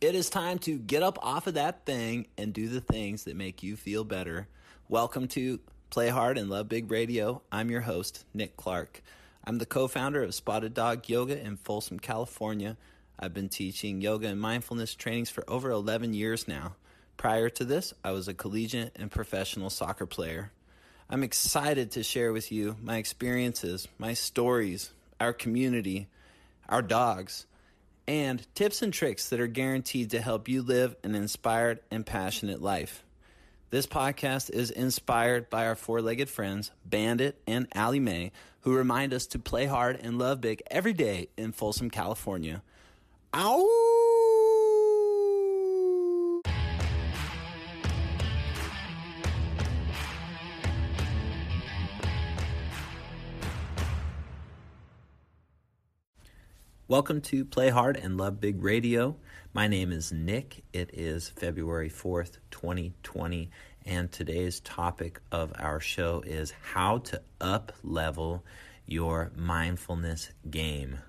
It is time to get up off of that thing and do the things that make you feel better. Welcome to Play Hard and Love Big Radio. I'm your host, Nick Clark. I'm the co founder of Spotted Dog Yoga in Folsom, California. I've been teaching yoga and mindfulness trainings for over 11 years now. Prior to this, I was a collegiate and professional soccer player. I'm excited to share with you my experiences, my stories, our community, our dogs, and tips and tricks that are guaranteed to help you live an inspired and passionate life. This podcast is inspired by our four legged friends, Bandit and Allie Mae, who remind us to play hard and love big every day in Folsom, California. Ow! Welcome to Play Hard and Love Big Radio. My name is Nick. It is February 4th, 2020, and today's topic of our show is how to up level your mindfulness game.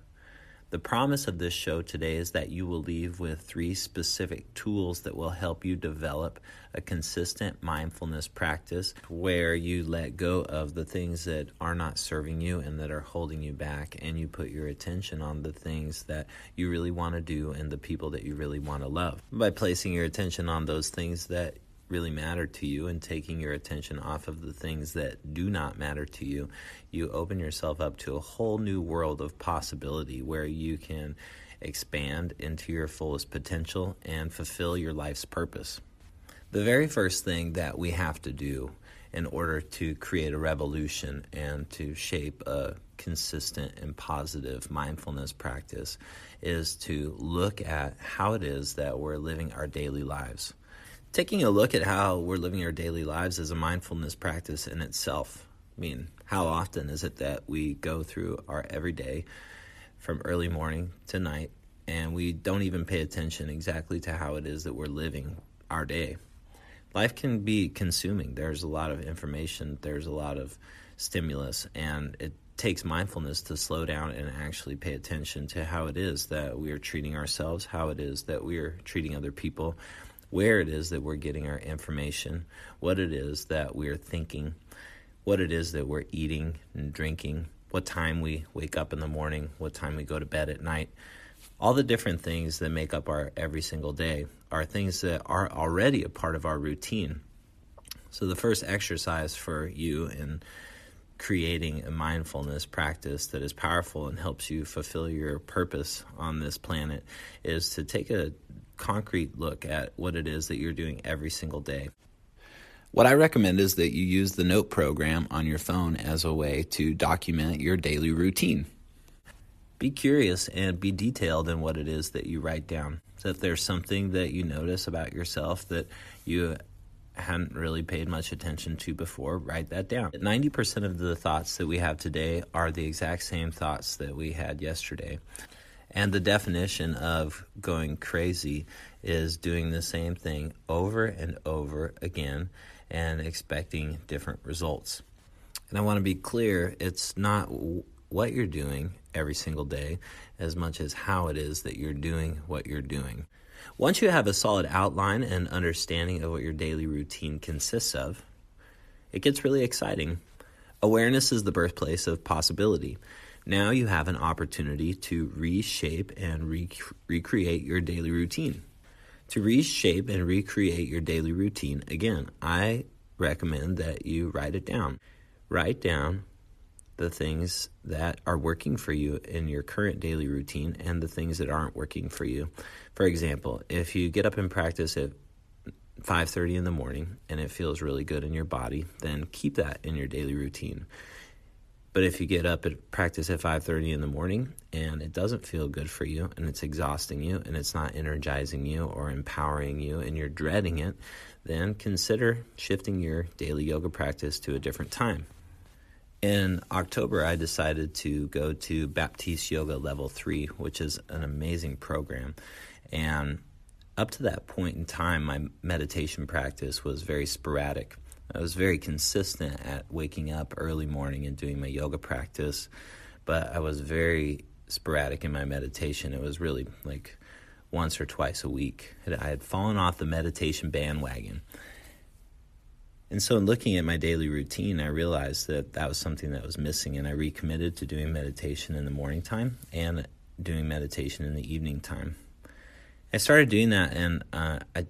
The promise of this show today is that you will leave with three specific tools that will help you develop a consistent mindfulness practice where you let go of the things that are not serving you and that are holding you back, and you put your attention on the things that you really want to do and the people that you really want to love. By placing your attention on those things that really matter to you and taking your attention off of the things that do not matter to you, you open yourself up to a whole new world of possibility where you can expand into your fullest potential and fulfill your life's purpose. The very first thing that we have to do in order to create a revolution and to shape a consistent and positive mindfulness practice is to look at how it is that we're living our daily lives taking a look at how we're living our daily lives as a mindfulness practice in itself. I mean, how often is it that we go through our everyday from early morning to night and we don't even pay attention exactly to how it is that we're living our day? Life can be consuming. There's a lot of information, there's a lot of stimulus, and it takes mindfulness to slow down and actually pay attention to how it is that we are treating ourselves, how it is that we are treating other people, where it is that we're getting our information, what it is that we're thinking, what it is that we're eating and drinking, what time we wake up in the morning, what time we go to bed at night. All the different things that make up our every single day are things that are already a part of our routine. So, the first exercise for you in creating a mindfulness practice that is powerful and helps you fulfill your purpose on this planet is to take a concrete look at what it is that you're doing every single day. What I recommend is that you use the note program on your phone as a way to document your daily routine. Be curious and be detailed in what it is that you write down. So if there's something that you notice about yourself that you hadn't really paid much attention to before, write that down. 90% of the thoughts that we have today are the exact same thoughts that we had yesterday. And the definition of going crazy is doing the same thing over and over again and expecting different results. And I want to be clear it's not what you're doing every single day as much as how it is that you're doing what you're doing. Once you have a solid outline and understanding of what your daily routine consists of, it gets really exciting. Awareness is the birthplace of possibility. Now you have an opportunity to reshape and rec- recreate your daily routine. To reshape and recreate your daily routine, again, I recommend that you write it down. Write down the things that are working for you in your current daily routine and the things that aren't working for you. For example, if you get up and practice at 5:30 in the morning and it feels really good in your body, then keep that in your daily routine. But if you get up at practice at 5:30 in the morning and it doesn't feel good for you and it's exhausting you and it's not energizing you or empowering you and you're dreading it, then consider shifting your daily yoga practice to a different time. In October, I decided to go to Baptiste Yoga Level 3, which is an amazing program. And up to that point in time, my meditation practice was very sporadic. I was very consistent at waking up early morning and doing my yoga practice, but I was very sporadic in my meditation. It was really like once or twice a week. I had fallen off the meditation bandwagon. And so, in looking at my daily routine, I realized that that was something that was missing, and I recommitted to doing meditation in the morning time and doing meditation in the evening time. I started doing that, and uh, I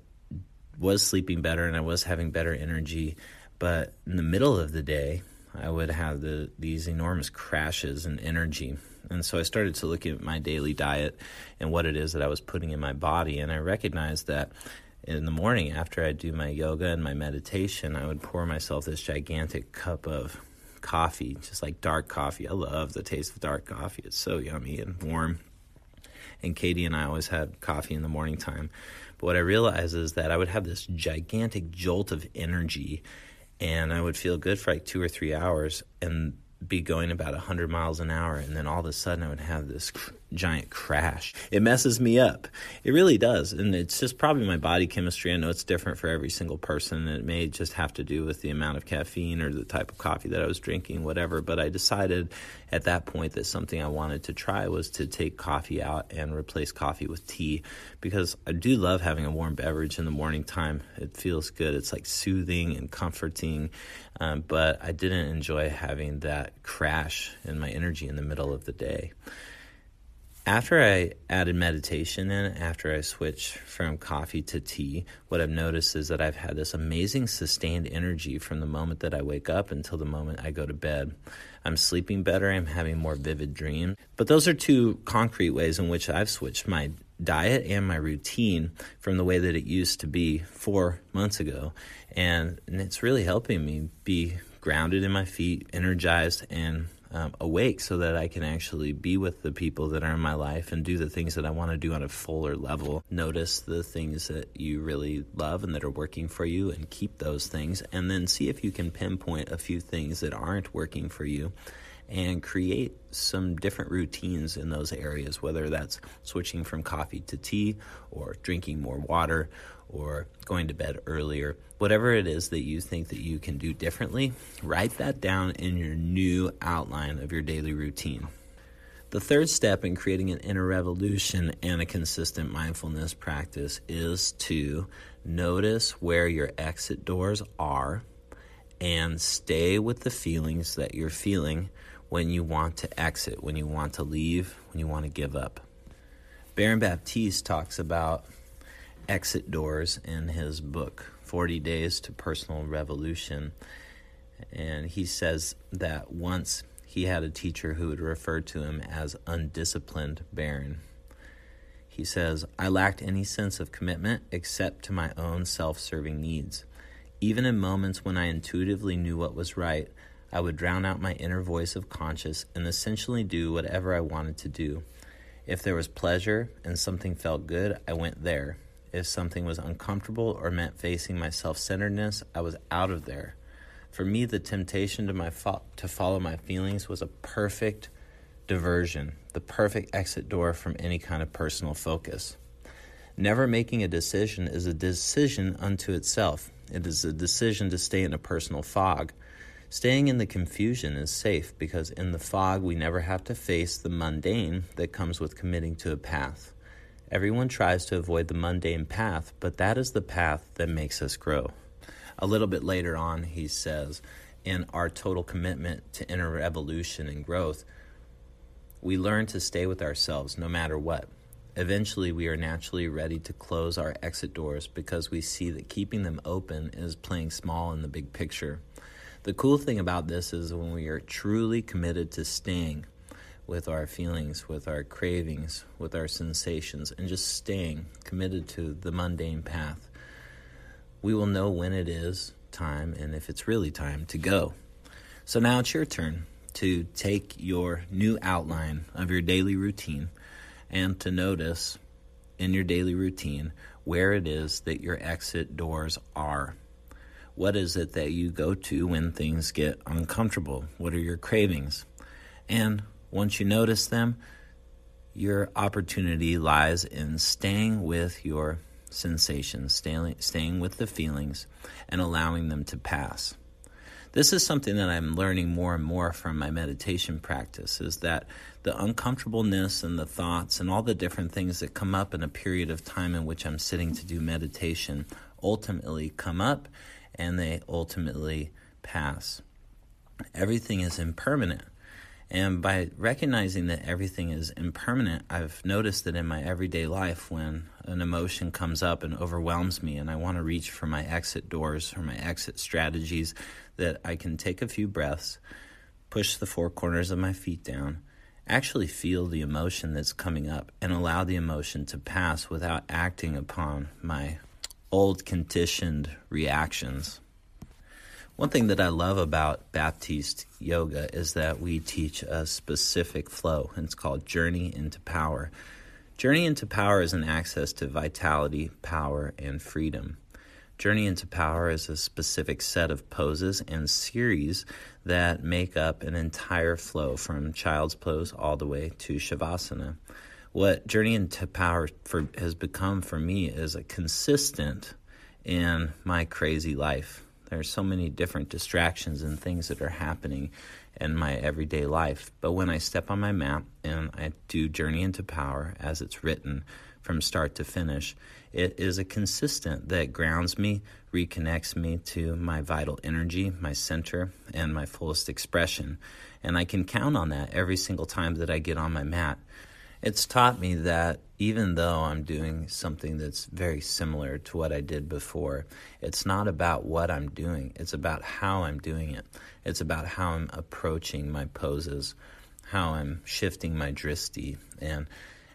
was sleeping better, and I was having better energy. But in the middle of the day, I would have the, these enormous crashes in energy. And so I started to look at my daily diet and what it is that I was putting in my body. And I recognized that in the morning after I do my yoga and my meditation, I would pour myself this gigantic cup of coffee, just like dark coffee. I love the taste of dark coffee. It's so yummy and warm. And Katie and I always had coffee in the morning time. But what I realized is that I would have this gigantic jolt of energy and I would feel good for like two or three hours and be going about 100 miles an hour and then all of a sudden I would have this giant crash. It messes me up. It really does. And it's just probably my body chemistry. I know it's different for every single person. It may just have to do with the amount of caffeine or the type of coffee that I was drinking, whatever. But I decided at that point that something I wanted to try was to take coffee out and replace coffee with tea because I do love having a warm beverage in the morning time. It feels good. It's like soothing and comforting. Um, but I didn't enjoy having that crash in my energy in the middle of the day after I added meditation in, after I switched from coffee to tea, what I've noticed is that I've had this amazing sustained energy from the moment that I wake up until the moment I go to bed. I'm sleeping better, I'm having more vivid dreams. But those are two concrete ways in which I've switched my diet and my routine from the way that it used to be four months ago. And, and it's really helping me be grounded in my feet, energized, and um, awake so that I can actually be with the people that are in my life and do the things that I want to do on a fuller level. Notice the things that you really love and that are working for you and keep those things. And then see if you can pinpoint a few things that aren't working for you and create some different routines in those areas, whether that's switching from coffee to tea or drinking more water or going to bed earlier. Whatever it is that you think that you can do differently, write that down in your new outline of your daily routine. The third step in creating an inner revolution and a consistent mindfulness practice is to notice where your exit doors are and stay with the feelings that you're feeling when you want to exit, when you want to leave, when you want to give up. Baron Baptiste talks about exit doors in his book, 40 Days to Personal Revolution. And he says that once he had a teacher who would refer to him as undisciplined Baron. He says, I lacked any sense of commitment except to my own self serving needs. Even in moments when I intuitively knew what was right, I would drown out my inner voice of conscience and essentially do whatever I wanted to do. If there was pleasure and something felt good, I went there. If something was uncomfortable or meant facing my self centeredness, I was out of there. For me, the temptation to, my fo- to follow my feelings was a perfect diversion, the perfect exit door from any kind of personal focus. Never making a decision is a decision unto itself. It is a decision to stay in a personal fog Staying in the confusion is safe because in the fog we never have to face the mundane that comes with committing to a path. Everyone tries to avoid the mundane path, but that is the path that makes us grow. A little bit later on, he says, in our total commitment to inner evolution and growth, we learn to stay with ourselves no matter what. Eventually, we are naturally ready to close our exit doors because we see that keeping them open is playing small in the big picture. The cool thing about this is when we are truly committed to staying with our feelings, with our cravings, with our sensations, and just staying committed to the mundane path, we will know when it is time and if it's really time to go. So now it's your turn to take your new outline of your daily routine and to notice in your daily routine where it is that your exit doors are. What is it that you go to when things get uncomfortable? What are your cravings? And once you notice them, your opportunity lies in staying with your sensations, staying, staying with the feelings, and allowing them to pass. This is something that I'm learning more and more from my meditation practice is that the uncomfortableness and the thoughts and all the different things that come up in a period of time in which I'm sitting to do meditation ultimately come up and they ultimately pass. Everything is impermanent. And by recognizing that everything is impermanent, I've noticed that in my everyday life, when an emotion comes up and overwhelms me, and I want to reach for my exit doors or my exit strategies, that I can take a few breaths, push the four corners of my feet down, actually feel the emotion that's coming up, and allow the emotion to pass without acting upon my old conditioned reactions. One thing that I love about Baptiste yoga is that we teach a specific flow, and it's called Journey into Power. Journey into Power is an access to vitality, power, and freedom. Journey into Power is a specific set of poses and series that make up an entire flow from child's pose all the way to Shavasana. What Journey into Power for, has become for me is a consistent in my crazy life There are so many different distractions and things that are happening in my everyday life. But when I step on my mat and I do Journey into Power as it's written from start to finish, it is a consistent that grounds me, reconnects me to my vital energy, my center, and my fullest expression. And I can count on that every single time that I get on my mat. It's taught me that even though I'm doing something that's very similar to what I did before, it's not about what I'm doing, it's about how I'm doing it. It's about how I'm approaching my poses, how I'm shifting my dristi, and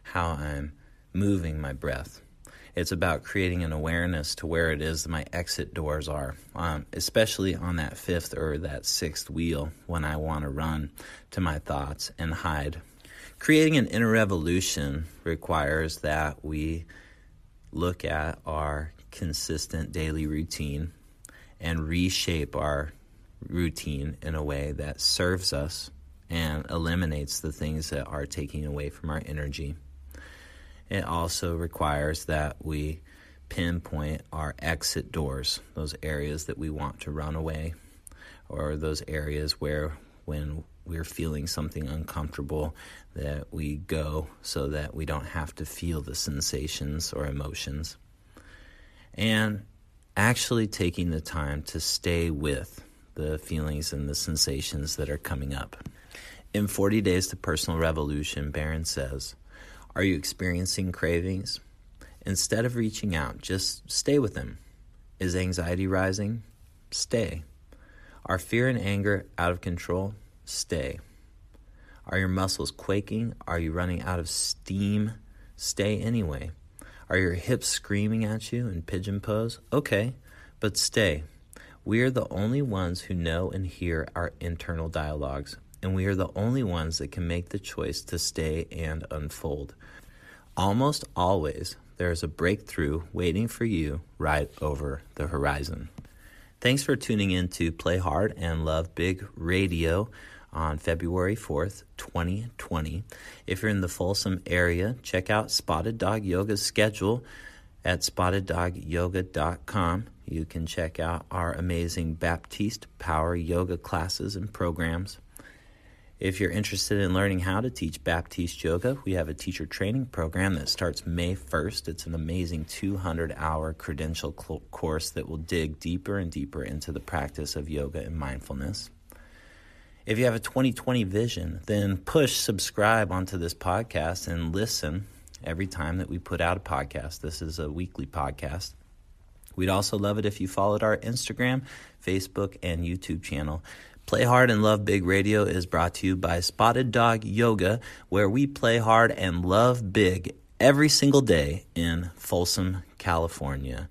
how I'm moving my breath. It's about creating an awareness to where it is that my exit doors are, um, especially on that fifth or that sixth wheel when I want to run to my thoughts and hide Creating an inner revolution requires that we look at our consistent daily routine and reshape our routine in a way that serves us and eliminates the things that are taking away from our energy. It also requires that we pinpoint our exit doors, those areas that we want to run away, or those areas where when we're feeling something uncomfortable, that we go so that we don't have to feel the sensations or emotions. And actually taking the time to stay with the feelings and the sensations that are coming up. In 40 Days to Personal Revolution, Baron says, Are you experiencing cravings? Instead of reaching out, just stay with them. Is anxiety rising? Stay. Are fear and anger out of control? Stay. Are your muscles quaking? Are you running out of steam? Stay anyway. Are your hips screaming at you in pigeon pose? Okay, but stay. We are the only ones who know and hear our internal dialogues, and we are the only ones that can make the choice to stay and unfold. Almost always, there is a breakthrough waiting for you right over the horizon. Thanks for tuning in to Play Hard and Love Big Radio on February 4th, 2020. If you're in the Folsom area, check out Spotted Dog Yoga's schedule at spotteddogyoga.com. You can check out our amazing Baptiste Power Yoga classes and programs. If you're interested in learning how to teach Baptiste Yoga, we have a teacher training program that starts May 1st. It's an amazing 200 hour credential course that will dig deeper and deeper into the practice of yoga and mindfulness. If you have a 2020 vision, then push subscribe onto this podcast and listen every time that we put out a podcast. This is a weekly podcast. We'd also love it if you followed our Instagram, Facebook, and YouTube channel. Play Hard and Love Big Radio is brought to you by Spotted Dog Yoga, where we play hard and love big every single day in Folsom, California.